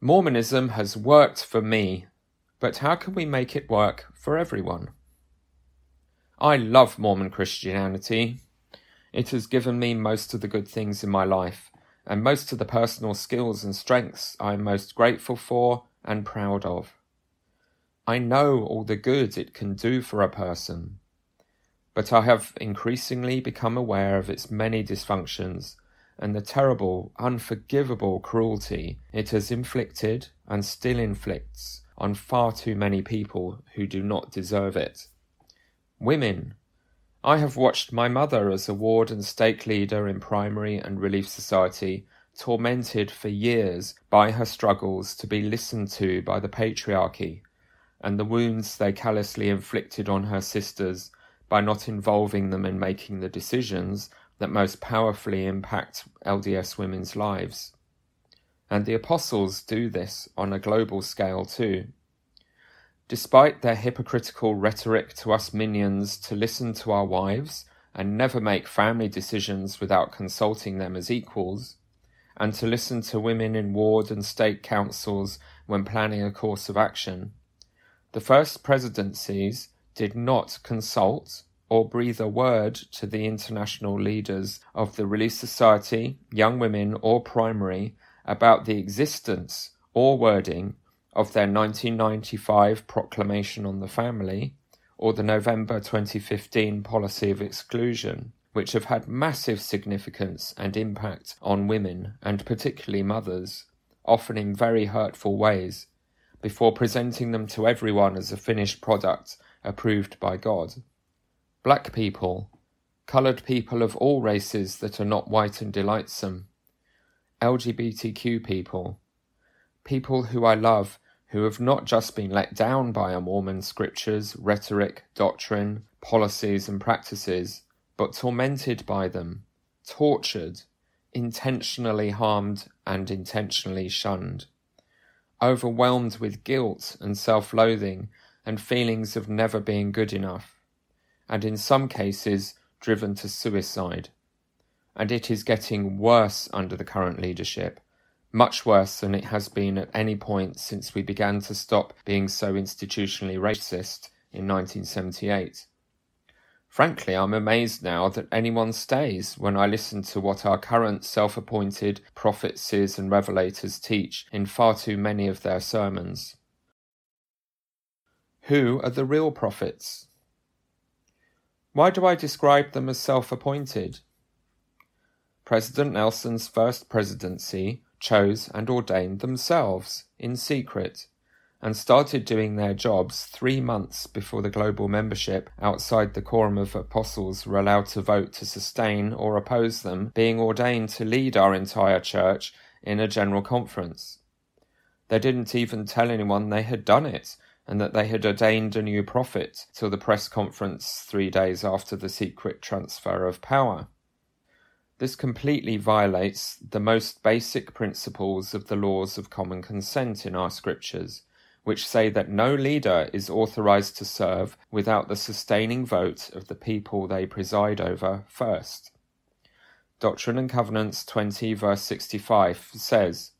Mormonism has worked for me, but how can we make it work for everyone? I love Mormon Christianity. It has given me most of the good things in my life, and most of the personal skills and strengths I am most grateful for and proud of. I know all the good it can do for a person, but I have increasingly become aware of its many dysfunctions and the terrible, unforgivable cruelty it has inflicted and still inflicts on far too many people who do not deserve it. Women. I have watched my mother as a ward and stake leader in primary and relief society tormented for years by her struggles to be listened to by the patriarchy and the wounds they callously inflicted on her sisters by not involving them in making the decisions that most powerfully impact LDS women's lives. And the apostles do this on a global scale too. Despite their hypocritical rhetoric to us minions to listen to our wives and never make family decisions without consulting them as equals, and to listen to women in ward and stake councils when planning a course of action, the first presidencies did not consult or breathe a word to the international leaders of the Relief Society, Young Women, or Primary about the existence or wording of their 1995 Proclamation on the Family or the November 2015 Policy of Exclusion, which have had massive significance and impact on women and particularly mothers, often in very hurtful ways, before presenting them to everyone as a finished product approved by God black people, coloured people of all races that are not white and delightsome, LGBTQ people, people who I love who have not just been let down by our Mormon scriptures, rhetoric, doctrine, policies, and practices, but tormented by them, tortured, intentionally harmed, and intentionally shunned, overwhelmed with guilt and self loathing and feelings of never being good enough and in some cases driven to suicide. And it is getting worse under the current leadership, much worse than it has been at any point since we began to stop being so institutionally racist in 1978. Frankly, I'm amazed now that anyone stays when I listen to what our current self appointed prophets, seers and revelators teach in far too many of their sermons. Who are the real prophets? Why do I describe them as self appointed? President Nelson's first presidency chose and ordained themselves in secret and started doing their jobs three months before the global membership outside the Quorum of Apostles were allowed to vote to sustain or oppose them being ordained to lead our entire church in a general conference. They didn't even tell anyone they had done it and that they had ordained a new prophet till the press conference three days after the secret transfer of power. This completely violates the most basic principles of the laws of common consent in our scriptures, which say that no leader is authorized to serve without the sustaining vote of the people they preside over first. Doctrine and Covenants 20, verse 65 says,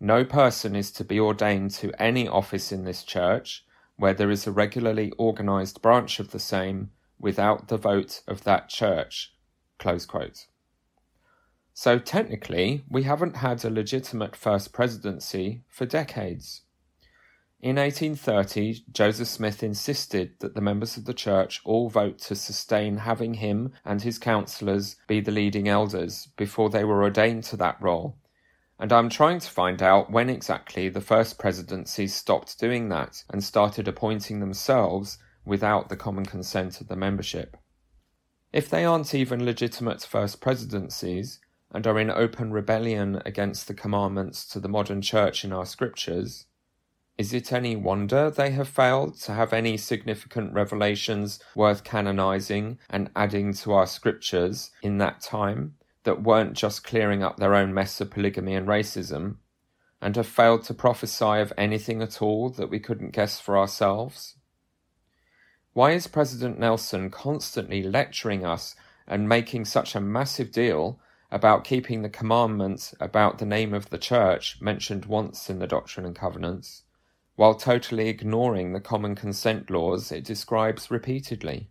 No person is to be ordained to any office in this church where there is a regularly organized branch of the same without the vote of that church. So technically, we haven't had a legitimate first presidency for decades. In 1830, Joseph Smith insisted that the members of the church all vote to sustain having him and his councillors be the leading elders before they were ordained to that role, and I'm trying to find out when exactly the first presidencies stopped doing that and started appointing themselves without the common consent of the membership. If they aren't even legitimate first presidencies and are in open rebellion against the commandments to the modern church in our scriptures, is it any wonder they have failed to have any significant revelations worth canonizing and adding to our scriptures in that time? That weren't just clearing up their own mess of polygamy and racism, and have failed to prophesy of anything at all that we couldn't guess for ourselves? Why is President Nelson constantly lecturing us and making such a massive deal about keeping the commandments about the name of the church mentioned once in the Doctrine and Covenants, while totally ignoring the common consent laws it describes repeatedly.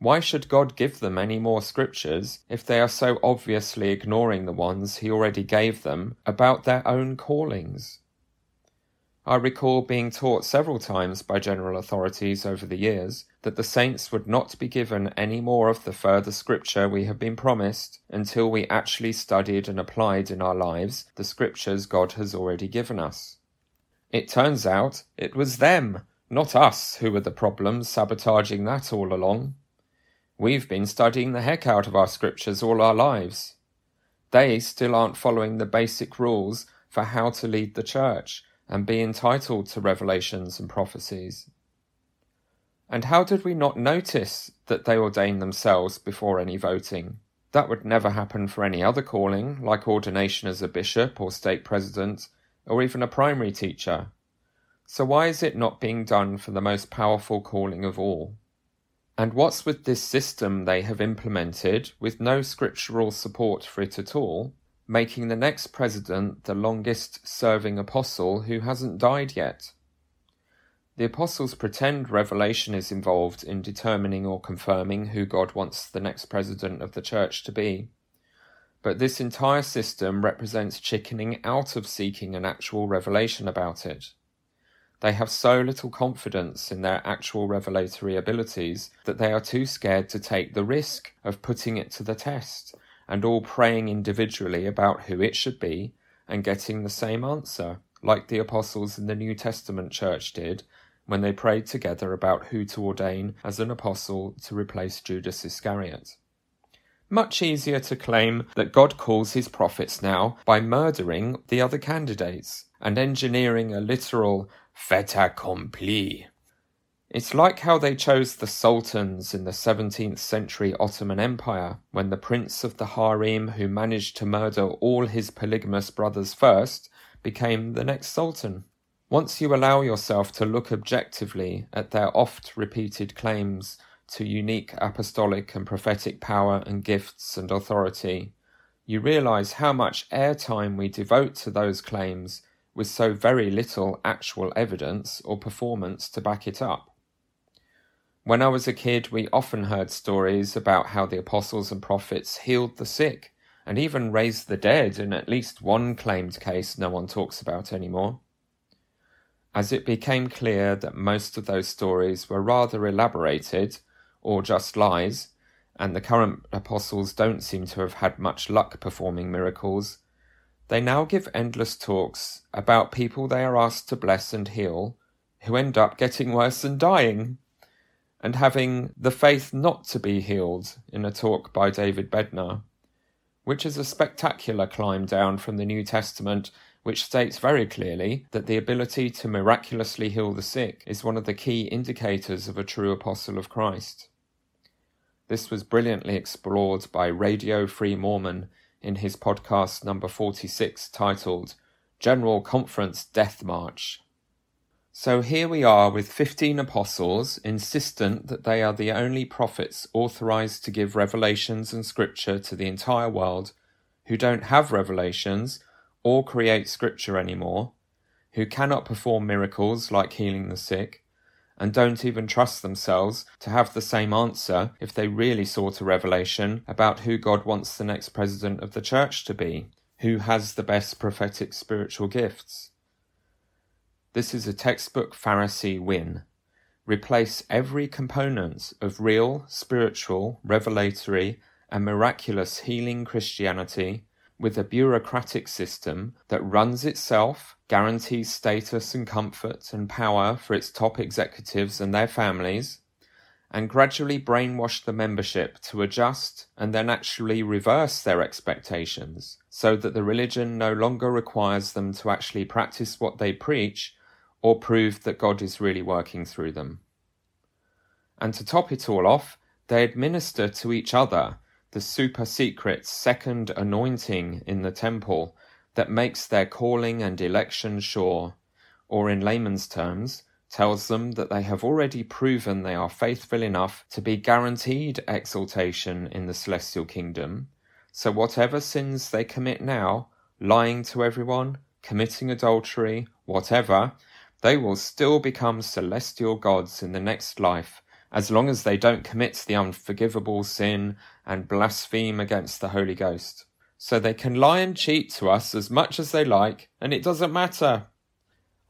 Why should God give them any more scriptures if they are so obviously ignoring the ones He already gave them about their own callings? I recall being taught several times by general authorities over the years that the saints would not be given any more of the further scripture we have been promised until we actually studied and applied in our lives the scriptures God has already given us. It turns out it was them, not us, who were the problem sabotaging that all along. We've been studying the heck out of our scriptures all our lives. They still aren't following the basic rules for how to lead the church and be entitled to revelations and prophecies. And how did we not notice that they ordained themselves before any voting? That would never happen for any other calling, like ordination as a bishop or stake president, or even a primary teacher. So why is it not being done for the most powerful calling of all? And what's with this system they have implemented with no scriptural support for it at all, making the next president the longest serving apostle who hasn't died yet. The apostles pretend revelation is involved in determining or confirming who God wants the next president of the church to be. But this entire system represents chickening out of seeking an actual revelation about it. They have so little confidence in their actual revelatory abilities that they are too scared to take the risk of putting it to the test and all praying individually about who it should be and getting the same answer, like the apostles in the New Testament church did when they prayed together about who to ordain as an apostle to replace Judas Iscariot. Much easier to claim that God calls his prophets now by murdering the other candidates and engineering a literal fait accompli it's like how they chose the sultans in the 17th century Ottoman Empire, when the prince of the harem who managed to murder all his polygamous brothers first became the next sultan. Once you allow yourself to look objectively at their oft repeated claims to unique apostolic and prophetic power and gifts and authority, you realize how much airtime we devote to those claims with so very little actual evidence or performance to back it up. When I was a kid, we often heard stories about how the apostles and prophets healed the sick and even raised the dead in at least one claimed case no one talks about anymore. As it became clear that most of those stories were rather elaborated or just lies, and the current apostles don't seem to have had much luck performing miracles, they now give endless talks about people they are asked to bless and heal who end up getting worse and dying and having the faith not to be healed in a talk by David Bednar, which is a spectacular climb down from the New Testament, which states very clearly that the ability to miraculously heal the sick is one of the key indicators of a true apostle of Christ. This was brilliantly explored by Radio Free Mormon in his podcast number 46 titled General Conference Death March. So here we are with 15 apostles insistent that they are the only prophets authorized to give revelations and scripture to the entire world, who don't have revelations or create scripture anymore, who cannot perform miracles like healing the sick, and don't even trust themselves to have the same answer if they really sought a revelation about who God wants the next president of the church to be, who has the best prophetic spiritual gifts. This is a textbook Pharisee win. Replace every component of real, spiritual, revelatory, and miraculous healing Christianity with a bureaucratic system that runs itself, guarantees status and comfort and power for its top executives and their families, and gradually brainwash the membership to adjust and then actually reverse their expectations so that the religion no longer requires them to actually practice what they preach or prove that God is really working through them. And to top it all off, they administer to each other the super secret second anointing in the temple that makes their calling and election sure, or in layman's terms, tells them that they have already proven they are faithful enough to be guaranteed exaltation in the celestial kingdom, So, whatever sins they commit now, lying to everyone, committing adultery, whatever, they will still become celestial gods in the next life, as long as they don't commit the unforgivable sin and blaspheme against the Holy Ghost. So they can lie and cheat to us as much as they like, and it doesn't matter.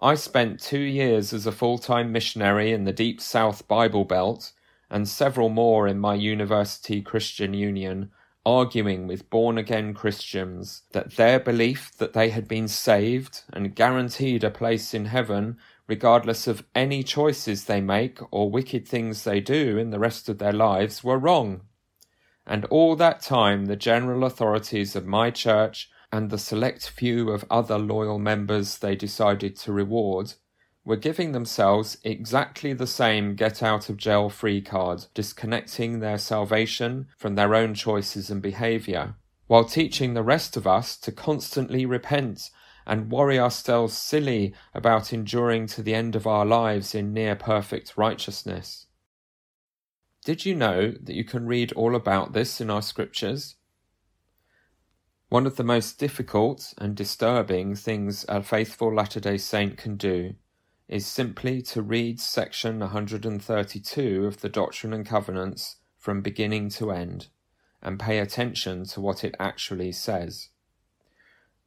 I spent two years as a full time missionary in the Deep South Bible Belt, and several more in my University Christian Union, arguing with born again Christians that their belief that they had been saved and guaranteed a place in heaven, regardless of any choices they make or wicked things they do in the rest of their lives, were wrong. And all that time, the general authorities of my church and the select few of other loyal members they decided to reward were giving themselves exactly the same get out of jail free card, disconnecting their salvation from their own choices and behavior, while teaching the rest of us to constantly repent and worry ourselves silly about enduring to the end of our lives in near perfect righteousness. Did you know that you can read all about this in our scriptures? One of the most difficult and disturbing things a faithful Latter day Saint can do is simply to read section 132 of the Doctrine and Covenants from beginning to end and pay attention to what it actually says.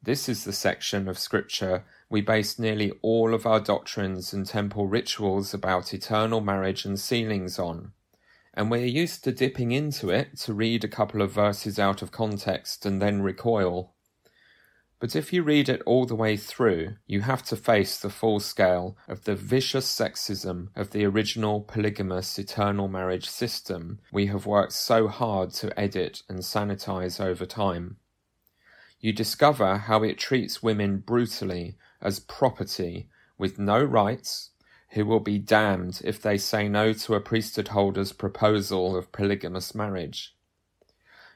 This is the section of Scripture we base nearly all of our doctrines and temple rituals about eternal marriage and sealings on, and we're used to dipping into it to read a couple of verses out of context and then recoil. But if you read it all the way through, you have to face the full scale of the vicious sexism of the original polygamous eternal marriage system we have worked so hard to edit and sanitize over time. You discover how it treats women brutally as property with no rights, who will be damned if they say no to a priesthood holder's proposal of polygamous marriage.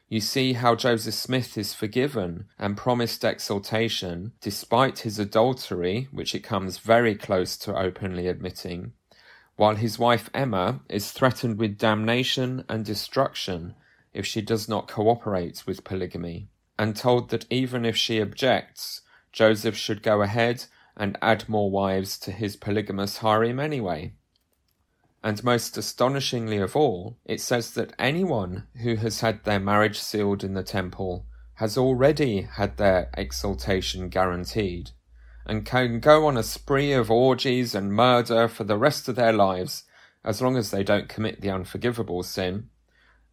You see how Joseph Smith is forgiven and promised exaltation despite his adultery, which it comes very close to openly admitting, while his wife Emma is threatened with damnation and destruction if she does not cooperate with polygamy, and told that even if she objects, Joseph should go ahead and add more wives to his polygamous harem anyway. And most astonishingly of all, it says that anyone who has had their marriage sealed in the temple has already had their exaltation guaranteed, and can go on a spree of orgies and murder for the rest of their lives, as long as they don't commit the unforgivable sin,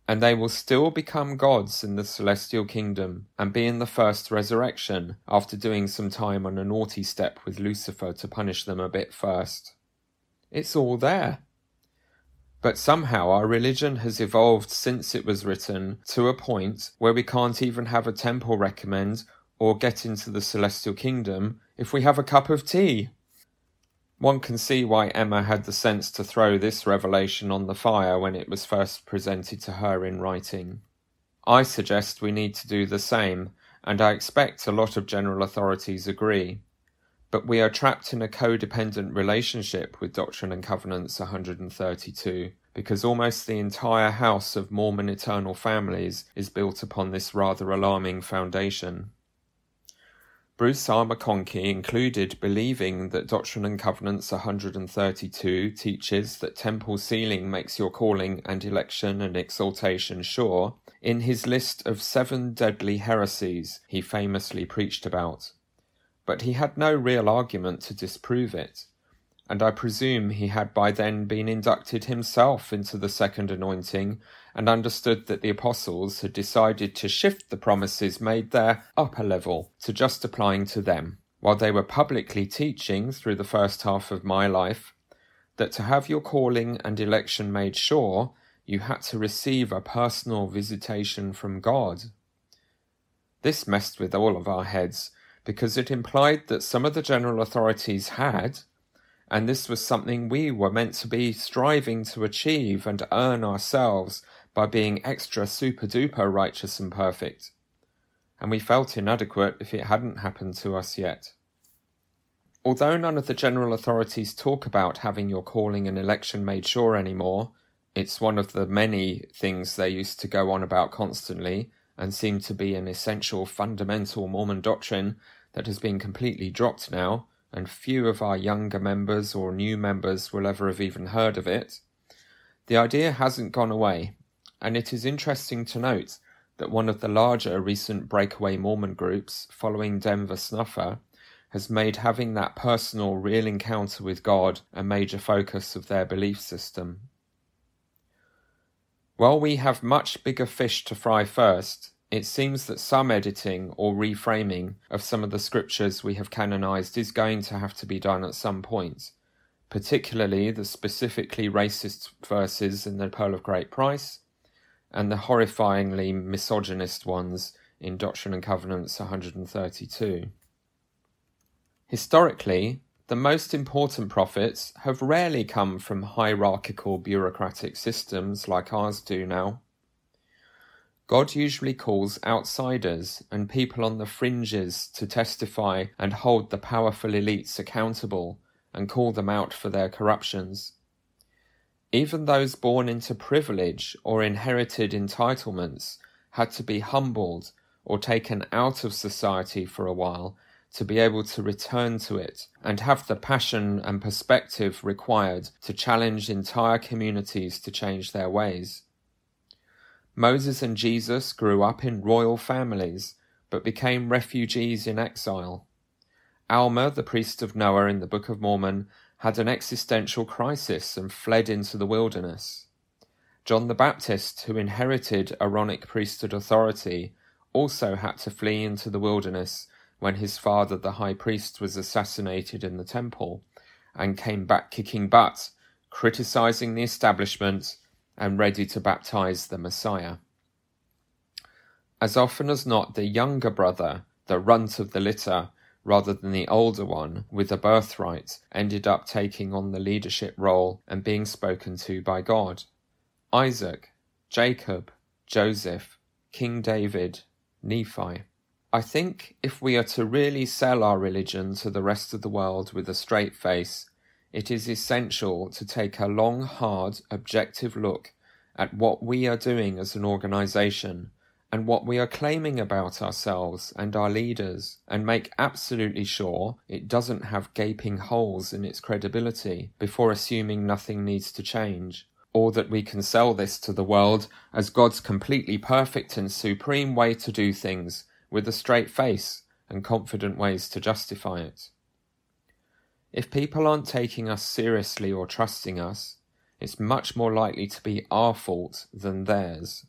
and they will still become gods in the celestial kingdom and be in the first resurrection after doing some time on a naughty step with Lucifer to punish them a bit first. It's all there. But somehow our religion has evolved since it was written to a point where we can't even have a temple recommend or get into the celestial kingdom if we have a cup of tea. One can see why Emma had the sense to throw this revelation on the fire when it was first presented to her in writing. I suggest we need to do the same, and I expect a lot of general authorities agree but we are trapped in a codependent relationship with Doctrine and Covenants 132 because almost the entire house of Mormon eternal families is built upon this rather alarming foundation. Bruce R. McConkie included believing that Doctrine and Covenants 132 teaches that temple sealing makes your calling and election and exaltation sure in his list of seven deadly heresies he famously preached about but he had no real argument to disprove it, and I presume he had by then been inducted himself into the second anointing and understood that the apostles had decided to shift the promises made there up a level to just applying to them, while they were publicly teaching through the first half of my life that to have your calling and election made sure, you had to receive a personal visitation from God. This messed with all of our heads because it implied that some of the general authorities had, and this was something we were meant to be striving to achieve and earn ourselves by being extra super duper righteous and perfect. And we felt inadequate if it hadn't happened to us yet. Although none of the general authorities talk about having your calling and election made sure anymore, it's one of the many things they used to go on about constantly, and seemed to be an essential fundamental Mormon doctrine that has been completely dropped now, and few of our younger members or new members will ever have even heard of it, the idea hasn't gone away, and it is interesting to note that one of the larger recent breakaway Mormon groups, following Denver Snuffer, has made having that personal, real encounter with God a major focus of their belief system. While we have much bigger fish to fry first, it seems that some editing or reframing of some of the scriptures we have canonized is going to have to be done at some point, particularly the specifically racist verses in the Pearl of Great Price and the horrifyingly misogynist ones in Doctrine and Covenants 132. Historically, the most important prophets have rarely come from hierarchical bureaucratic systems like ours do now. God usually calls outsiders and people on the fringes to testify and hold the powerful elites accountable and call them out for their corruptions. Even those born into privilege or inherited entitlements had to be humbled or taken out of society for a while to be able to return to it and have the passion and perspective required to challenge entire communities to change their ways. Moses and Jesus grew up in royal families, but became refugees in exile. Alma, the priest of Noah in the Book of Mormon, had an existential crisis and fled into the wilderness. John the Baptist, who inherited Aaronic priesthood authority, also had to flee into the wilderness when his father, the high priest, was assassinated in the temple, and came back kicking butt, criticizing the establishment and ready to baptize the Messiah. As often as not, the younger brother, the runt of the litter, rather than the older one with a birthright, ended up taking on the leadership role and being spoken to by God. Isaac, Jacob, Joseph, King David, Nephi. I think if we are to really sell our religion to the rest of the world with a straight face, it is essential to take a long, hard, objective look at what we are doing as an organization and what we are claiming about ourselves and our leaders and make absolutely sure it doesn't have gaping holes in its credibility before assuming nothing needs to change, or that we can sell this to the world as God's completely perfect and supreme way to do things with a straight face and confident ways to justify it. If people aren't taking us seriously or trusting us, it's much more likely to be our fault than theirs.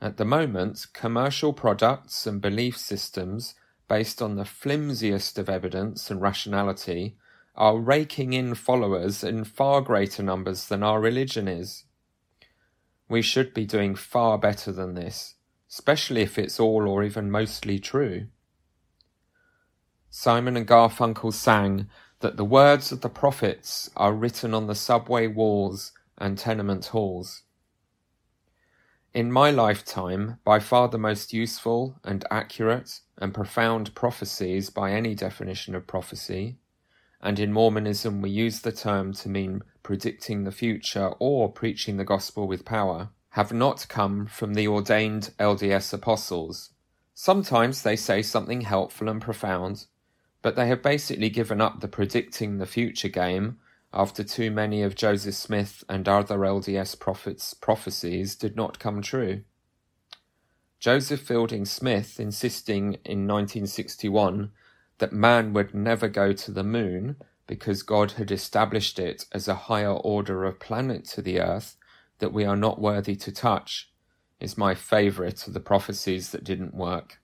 At the moment, commercial products and belief systems based on the flimsiest of evidence and rationality are raking in followers in far greater numbers than our religion is. We should be doing far better than this, especially if it's all or even mostly true. Simon and Garfunkel sang that the words of the prophets are written on the subway walls and tenement halls. In my lifetime, by far the most useful and accurate and profound prophecies by any definition of prophecy, and in Mormonism we use the term to mean predicting the future or preaching the gospel with power, have not come from the ordained LDS apostles. Sometimes they say something helpful and profound, but they have basically given up the predicting the future game after too many of Joseph Smith and other LDS prophets' prophecies did not come true. Joseph Fielding Smith insisting in 1961 that man would never go to the moon because God had established it as a higher order of planet to the earth that we are not worthy to touch is my favourite of the prophecies that didn't work.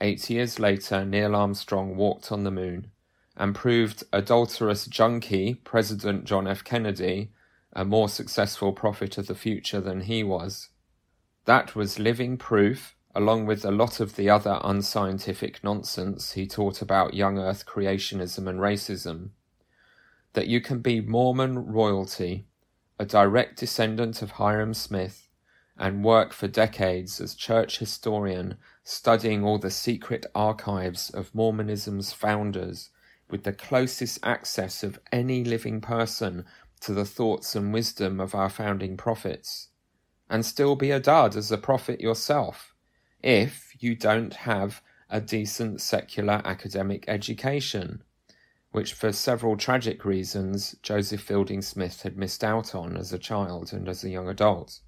Eight years later, Neil Armstrong walked on the moon and proved adulterous junkie President John F. Kennedy a more successful prophet of the future than he was. That was living proof, along with a lot of the other unscientific nonsense he taught about young earth creationism and racism, that you can be Mormon royalty, a direct descendant of Hyrum Smith, and work for decades as church historian, studying all the secret archives of Mormonism's founders, with the closest access of any living person to the thoughts and wisdom of our founding prophets, and still be a dud as a prophet yourself, if you don't have a decent secular academic education, which for several tragic reasons Joseph Fielding Smith had missed out on as a child and as a young adult.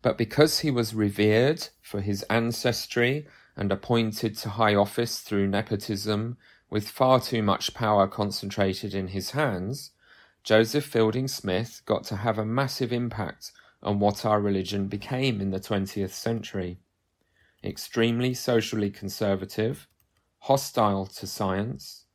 But because he was revered for his ancestry and appointed to high office through nepotism, with far too much power concentrated in his hands, Joseph Fielding Smith got to have a massive impact on what our religion became in the 20th century. Extremely socially conservative, hostile to science,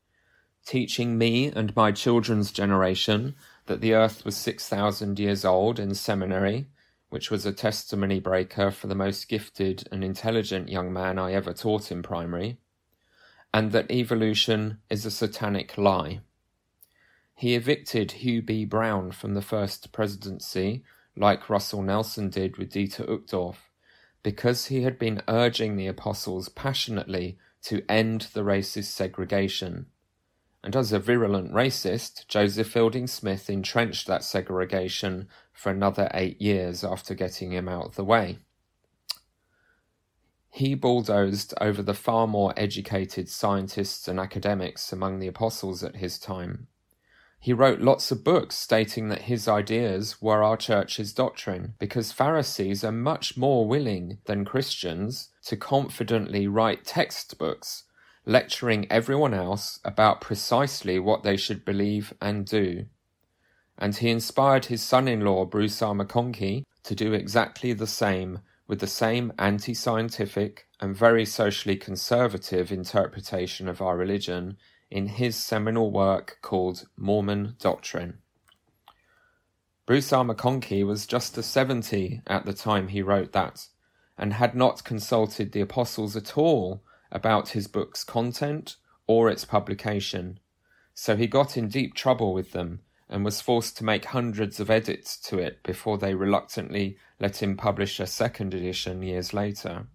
teaching me and my children's generation that the earth was 6,000 years old in seminary, which was a testimony breaker for the most gifted and intelligent young man I ever taught in primary, and that evolution is a satanic lie. He evicted Hugh B. Brown from the first presidency, like Russell Nelson did with Dieter Uchtdorf, because he had been urging the apostles passionately to end the racist segregation. And as a virulent racist, Joseph Fielding Smith entrenched that segregation for another eight years after getting him out of the way. He bulldozed over the far more educated scientists and academics among the apostles at his time, he wrote lots of books stating that his ideas were our church's doctrine, because Pharisees are much more willing than Christians to confidently write textbooks lecturing everyone else about precisely what they should believe and do. And he inspired his son in law, Bruce R. McConkie, to do exactly the same with the same anti scientific and very socially conservative interpretation of our religion in his seminal work called Mormon Doctrine. Bruce R. McConkie was just a 70 at the time he wrote that, and had not consulted the apostles at all about his book's content or its publication, so he got in deep trouble with them and was forced to make hundreds of edits to it before they reluctantly let him publish a second edition years later.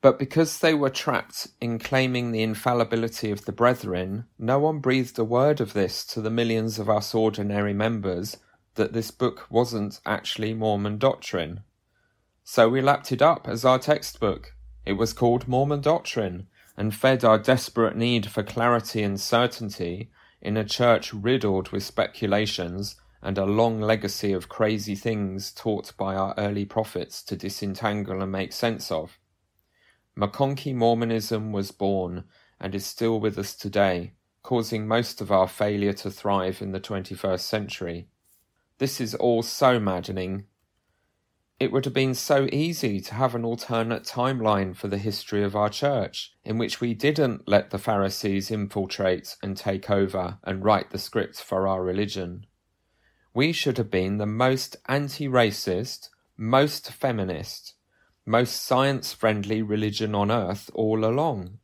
But because they were trapped in claiming the infallibility of the brethren, no one breathed a word of this to the millions of us ordinary members that this book wasn't actually Mormon doctrine. So we lapped it up as our textbook. It was called Mormon Doctrine and fed our desperate need for clarity and certainty in a church riddled with speculations and a long legacy of crazy things taught by our early prophets to disentangle and make sense of. McConkie Mormonism was born and is still with us today, causing most of our failure to thrive in the 21st century. This is all so maddening. It would have been so easy to have an alternate timeline for the history of our church, in which we didn't let the Pharisees infiltrate and take over and write the script for our religion. We should have been the most anti racist, most feminist, most science friendly religion on earth all along.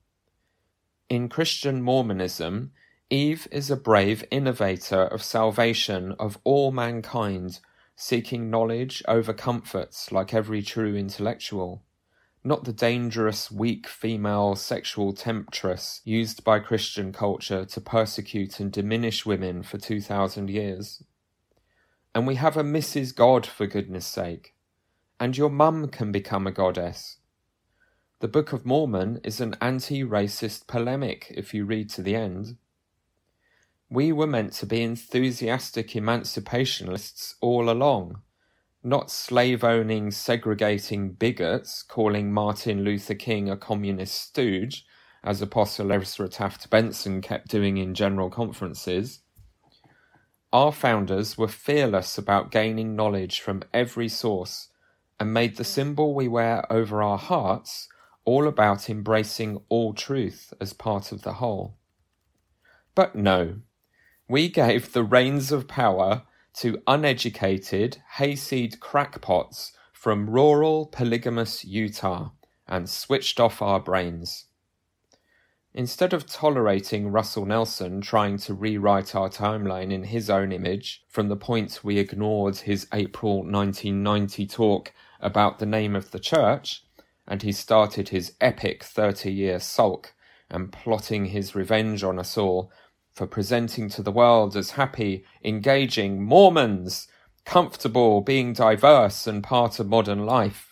In Christian Mormonism, Eve is a brave innovator of salvation of all mankind, seeking knowledge over comforts like every true intellectual, not the dangerous, weak female sexual temptress used by Christian culture to persecute and diminish women for 2,000 years. And we have a Mrs. God, for goodness sake and your mum can become a goddess. The Book of Mormon is an anti racist polemic if you read to the end. We were meant to be enthusiastic emancipationists all along, not slave owning, segregating bigots calling Martin Luther King a communist stooge, as Apostle Ezra Taft Benson kept doing in general conferences. Our founders were fearless about gaining knowledge from every source and made the symbol we wear over our hearts all about embracing all truth as part of the whole. But no, we gave the reins of power to uneducated, hayseed crackpots from rural, polygamous Utah and switched off our brains. Instead of tolerating Russell Nelson trying to rewrite our timeline in his own image, from the point we ignored his April 1990 talk about the name of the church, and he started his epic 30 year sulk and plotting his revenge on us all for presenting to the world as happy, engaging Mormons, comfortable, being diverse and part of modern life.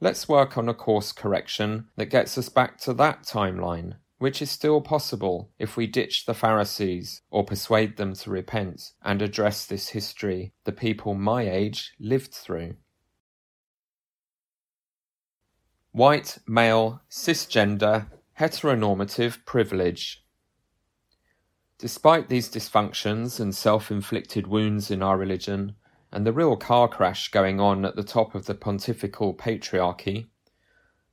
let's work on a course correction that gets us back to that timeline, which is still possible if we ditch the Pharisees or persuade them to repent and address this history the people my age lived through. White, male, cisgender, heteronormative privilege. Despite these dysfunctions and self inflicted wounds in our religion, and the real car crash going on at the top of the pontifical patriarchy,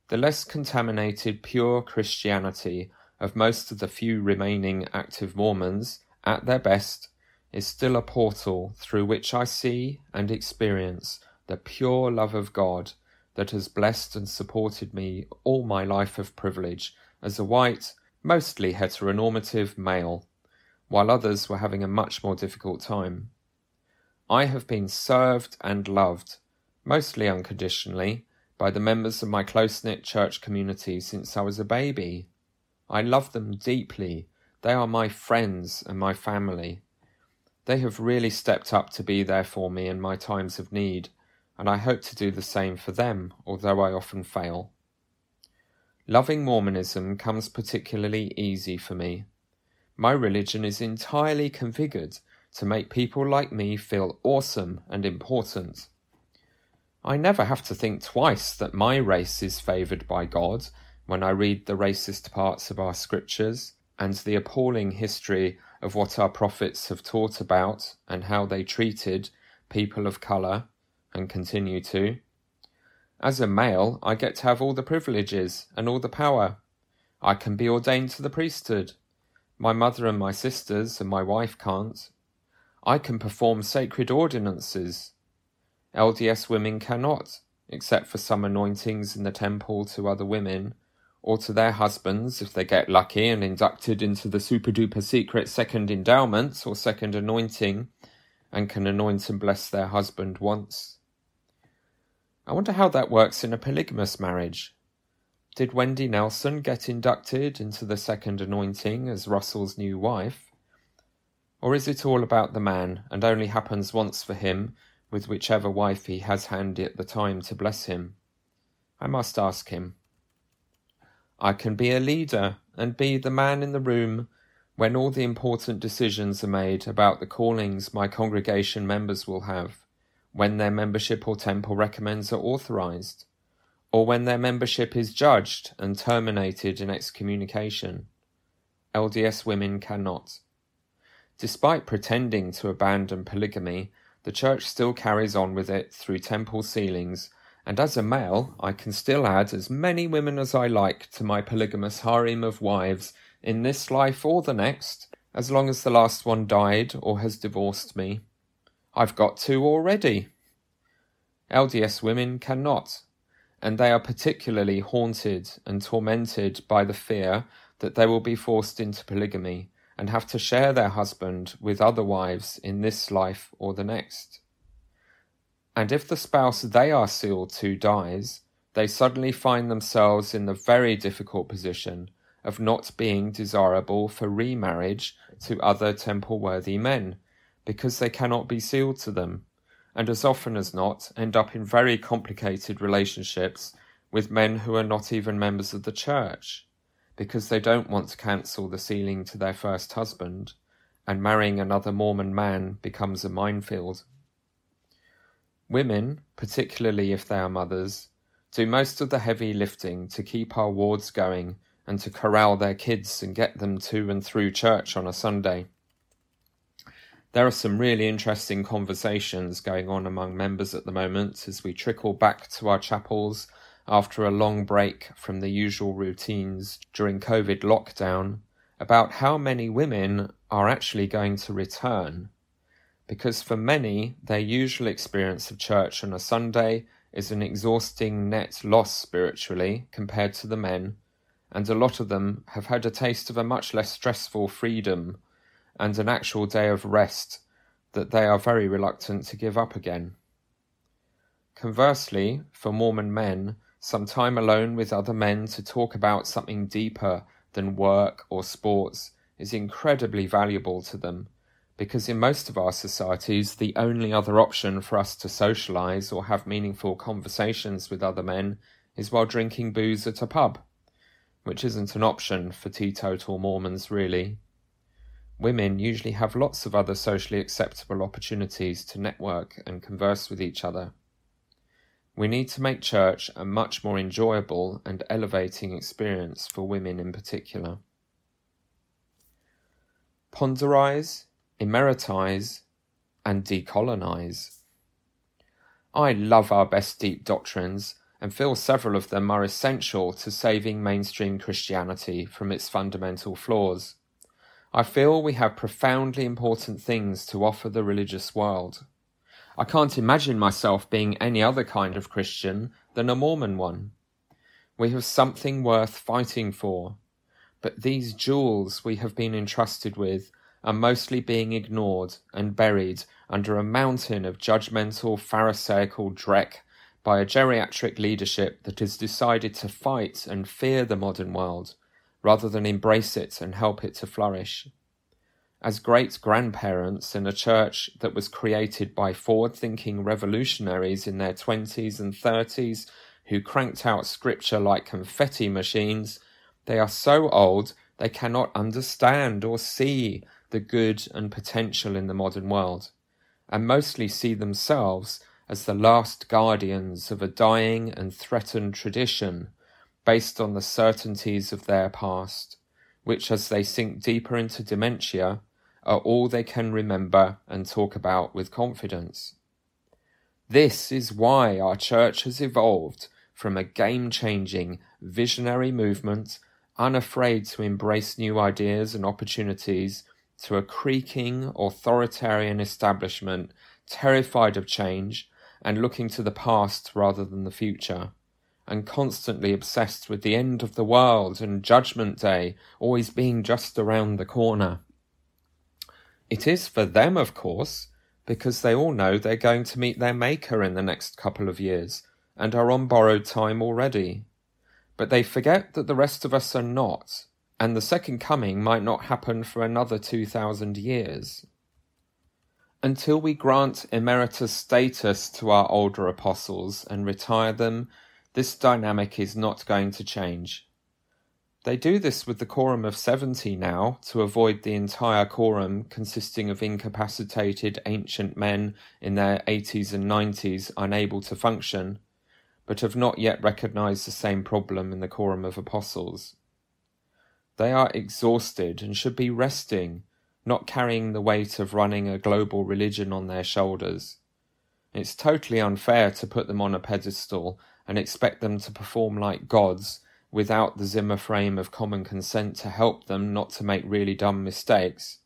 the less contaminated pure Christianity of most of the few remaining active Mormons, at their best, is still a portal through which I see and experience the pure love of God that has blessed and supported me all my life of privilege as a white, mostly heteronormative male, while others were having a much more difficult time. I have been served and loved, mostly unconditionally, by the members of my close knit church community since I was a baby. I love them deeply. They are my friends and my family. They have really stepped up to be there for me in my times of need, and I hope to do the same for them, although I often fail. Loving Mormonism comes particularly easy for me. My religion is entirely configured to make people like me feel awesome and important. I never have to think twice that my race is favoured by God when I read the racist parts of our scriptures and the appalling history of what our prophets have taught about and how they treated people of colour and continue to. As a male, I get to have all the privileges and all the power. I can be ordained to the priesthood. My mother and my sisters and my wife can't. I can perform sacred ordinances. LDS women cannot, except for some anointings in the temple to other women, or to their husbands if they get lucky and inducted into the super duper secret second endowment or second anointing and can anoint and bless their husband once. I wonder how that works in a polygamous marriage. Did Wendy Nelson get inducted into the second anointing as Russell's new wife? Or is it all about the man and only happens once for him with whichever wife he has handy at the time to bless him? I must ask him. I can be a leader and be the man in the room when all the important decisions are made about the callings my congregation members will have, when their membership or temple recommends are authorized, or when their membership is judged and terminated in excommunication. LDS women cannot. Despite pretending to abandon polygamy, the Church still carries on with it through temple sealings, and as a male, I can still add as many women as I like to my polygamous harem of wives in this life or the next, as long as the last one died or has divorced me. I've got two already. LDS women cannot, and they are particularly haunted and tormented by the fear that they will be forced into polygamy and have to share their husband with other wives in this life or the next. And if the spouse they are sealed to dies, they suddenly find themselves in the very difficult position of not being desirable for remarriage to other temple worthy men, because they cannot be sealed to them, and as often as not end up in very complicated relationships with men who are not even members of the church because they don't want to cancel the sealing to their first husband, and marrying another Mormon man becomes a minefield. Women, particularly if they are mothers, do most of the heavy lifting to keep our wards going and to corral their kids and get them to and through church on a Sunday. There are some really interesting conversations going on among members at the moment as we trickle back to our chapels after a long break from the usual routines during COVID lockdown about how many women are actually going to return. Because for many, their usual experience of church on a Sunday is an exhausting net loss spiritually compared to the men, and a lot of them have had a taste of a much less stressful freedom and an actual day of rest that they are very reluctant to give up again. Conversely, for Mormon men, some time alone with other men to talk about something deeper than work or sports is incredibly valuable to them because in most of our societies, the only other option for us to socialize or have meaningful conversations with other men is while drinking booze at a pub, which isn't an option for teetotal Mormons, really. Women usually have lots of other socially acceptable opportunities to network and converse with each other. We need to make church a much more enjoyable and elevating experience for women in particular. Ponderize, emeritize, and decolonize. I love our best deep doctrines and feel several of them are essential to saving mainstream Christianity from its fundamental flaws. I feel we have profoundly important things to offer the religious world. I can't imagine myself being any other kind of Christian than a Mormon one. We have something worth fighting for, but these jewels we have been entrusted with are mostly being ignored and buried under a mountain of judgmental Pharisaical dreck by a geriatric leadership that has decided to fight and fear the modern world rather than embrace it and help it to flourish. As great grandparents in a church that was created by forward thinking revolutionaries in their 20s and 30s who cranked out scripture like confetti machines, they are so old they cannot understand or see the good and potential in the modern world, and mostly see themselves as the last guardians of a dying and threatened tradition based on the certainties of their past, which, as they sink deeper into dementia, are all they can remember and talk about with confidence. This is why our church has evolved from a game changing, visionary movement, unafraid to embrace new ideas and opportunities, to a creaking, authoritarian establishment terrified of change and looking to the past rather than the future, and constantly obsessed with the end of the world and Judgment Day always being just around the corner. It is for them, of course, because they all know they're going to meet their Maker in the next couple of years and are on borrowed time already. But they forget that the rest of us are not, and the second coming might not happen for another 2,000 years. Until we grant emeritus status to our older apostles and retire them, this dynamic is not going to change. They do this with the quorum of 70 now to avoid the entire quorum consisting of incapacitated ancient men in their 80s and 90s unable to function, but have not yet recognized the same problem in the quorum of apostles. They are exhausted and should be resting, not carrying the weight of running a global religion on their shoulders. It's totally unfair to put them on a pedestal and expect them to perform like gods without the Zimmer frame of common consent to help them not to make really dumb mistakes.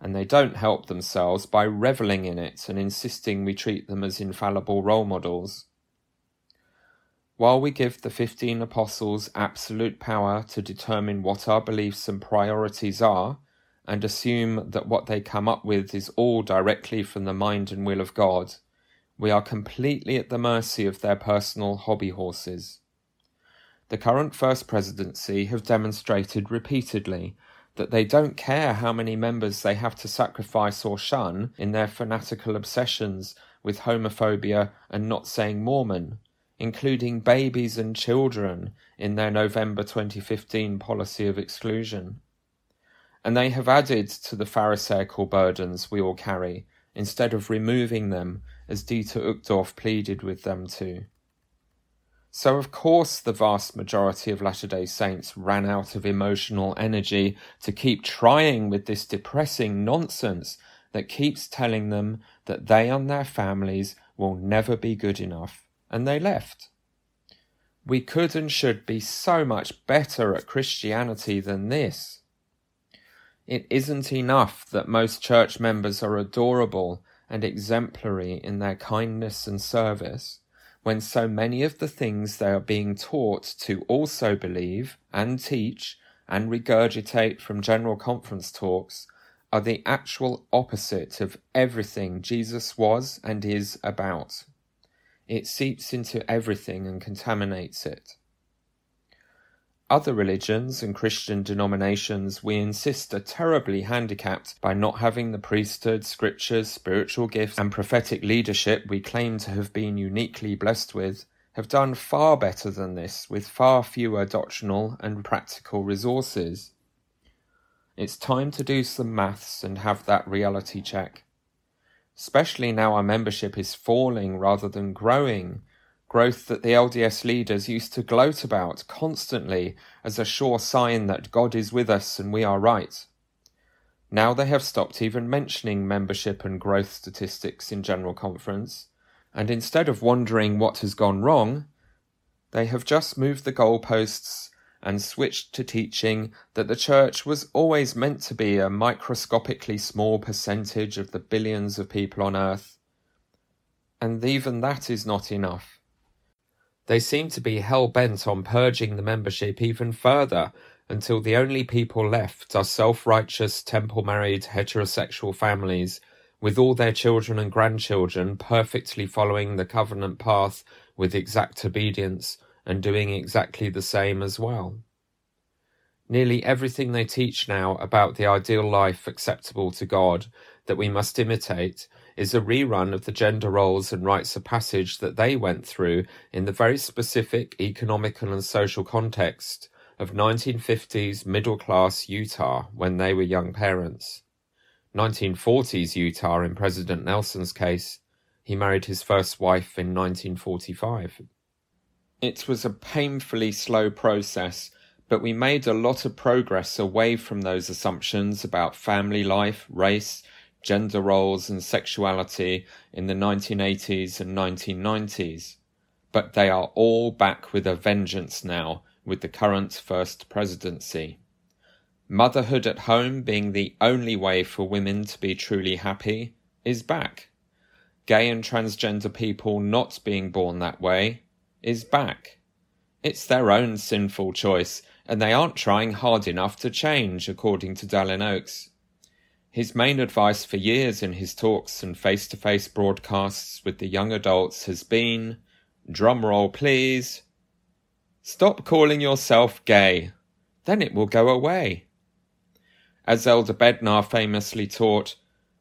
And they don't help themselves by revelling in it and insisting we treat them as infallible role models. While we give the fifteen apostles absolute power to determine what our beliefs and priorities are, and assume that what they come up with is all directly from the mind and will of God, we are completely at the mercy of their personal hobby horses. The current First Presidency have demonstrated repeatedly that they don't care how many members they have to sacrifice or shun in their fanatical obsessions with homophobia and not saying Mormon, including babies and children in their November 2015 policy of exclusion. And they have added to the Pharisaical burdens we all carry instead of removing them as Dieter Uchtdorf pleaded with them to. So, of course, the vast majority of Latter day Saints ran out of emotional energy to keep trying with this depressing nonsense that keeps telling them that they and their families will never be good enough, and they left. We could and should be so much better at Christianity than this. It isn't enough that most church members are adorable and exemplary in their kindness and service when so many of the things they are being taught to also believe and teach and regurgitate from general conference talks are the actual opposite of everything Jesus was and is about. It seeps into everything and contaminates it. Other religions and Christian denominations, we insist, are terribly handicapped by not having the priesthood, scriptures, spiritual gifts, and prophetic leadership we claim to have been uniquely blessed with, have done far better than this with far fewer doctrinal and practical resources. It's time to do some maths and have that reality check. Especially now our membership is falling rather than growing, growth that the LDS leaders used to gloat about constantly as a sure sign that God is with us and we are right. Now they have stopped even mentioning membership and growth statistics in General Conference, and instead of wondering what has gone wrong, they have just moved the goalposts and switched to teaching that the church was always meant to be a microscopically small percentage of the billions of people on earth. And even that is not enough. They seem to be hell bent on purging the membership even further until the only people left are self righteous, temple married, heterosexual families with all their children and grandchildren perfectly following the covenant path with exact obedience and doing exactly the same as well. Nearly everything they teach now about the ideal life acceptable to God that we must imitate is a rerun of the gender roles and rites of passage that they went through in the very specific economical and social context of 1950s middle class Utah when they were young parents. 1940s Utah in President Nelson's case, he married his first wife in 1945. It was a painfully slow process, but we made a lot of progress away from those assumptions about family life, race, gender roles, and sexuality in the 1980s and 1990s. But they are all back with a vengeance now, with the current First Presidency. Motherhood at home being the only way for women to be truly happy is back. Gay and transgender people not being born that way is back. It's their own sinful choice, and they aren't trying hard enough to change, according to Dallin Oaks. His main advice for years in his talks and face to face broadcasts with the young adults has been drumroll please Stop calling yourself gay, then it will go away. As Elder Bednar famously taught,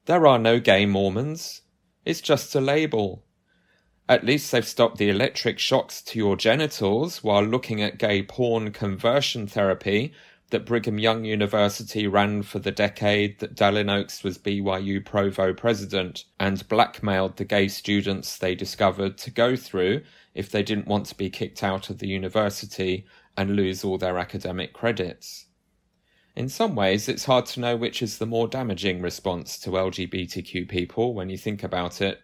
there are no gay Mormons. It's just a label. At least they've stopped the electric shocks to your genitals while looking at gay porn conversion therapy that Brigham Young University ran for the decade that Dallin Oaks was BYU Provo president and blackmailed the gay students they discovered to go through if they didn't want to be kicked out of the university and lose all their academic credits. In some ways, it's hard to know which is the more damaging response to LGBTQ people when you think about it.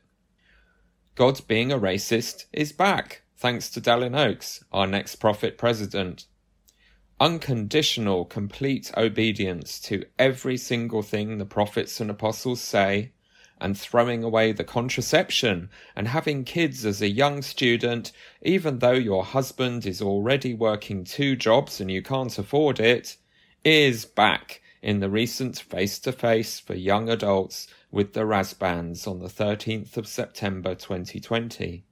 God being a racist is back, thanks to Dallin Oaks, our next prophet president. Unconditional, complete obedience to every single thing the prophets and apostles say and throwing away the contraception and having kids as a young student, even though your husband is already working two jobs and you can't afford it, is back in the recent face to face for young adults with the Rasbands on the 13th of September 2020.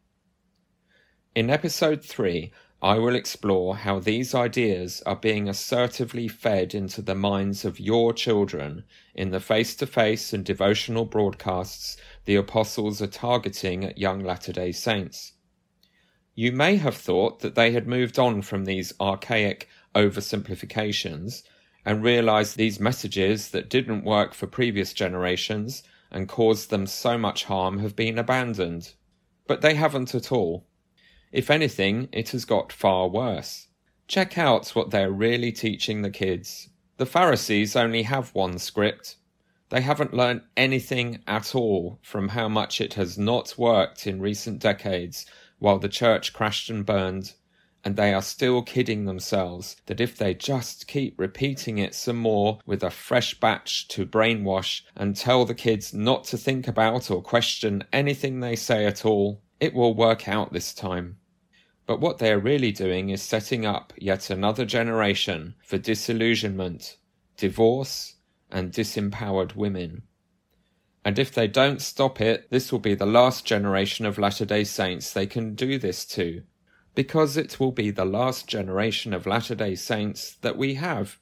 In episode 3, I will explore how these ideas are being assertively fed into the minds of your children in the face to face and devotional broadcasts the apostles are targeting at young Latter day Saints. You may have thought that they had moved on from these archaic oversimplifications and realized these messages that didn't work for previous generations and caused them so much harm have been abandoned. But they haven't at all. If anything, it has got far worse. Check out what they're really teaching the kids. The Pharisees only have one script. They haven't learned anything at all from how much it has not worked in recent decades while the church crashed and burned, and they are still kidding themselves that if they just keep repeating it some more with a fresh batch to brainwash and tell the kids not to think about or question anything they say at all, it will work out this time. But what they are really doing is setting up yet another generation for disillusionment, divorce, and disempowered women. And if they don't stop it, this will be the last generation of Latter day Saints they can do this to, because it will be the last generation of Latter day Saints that we have.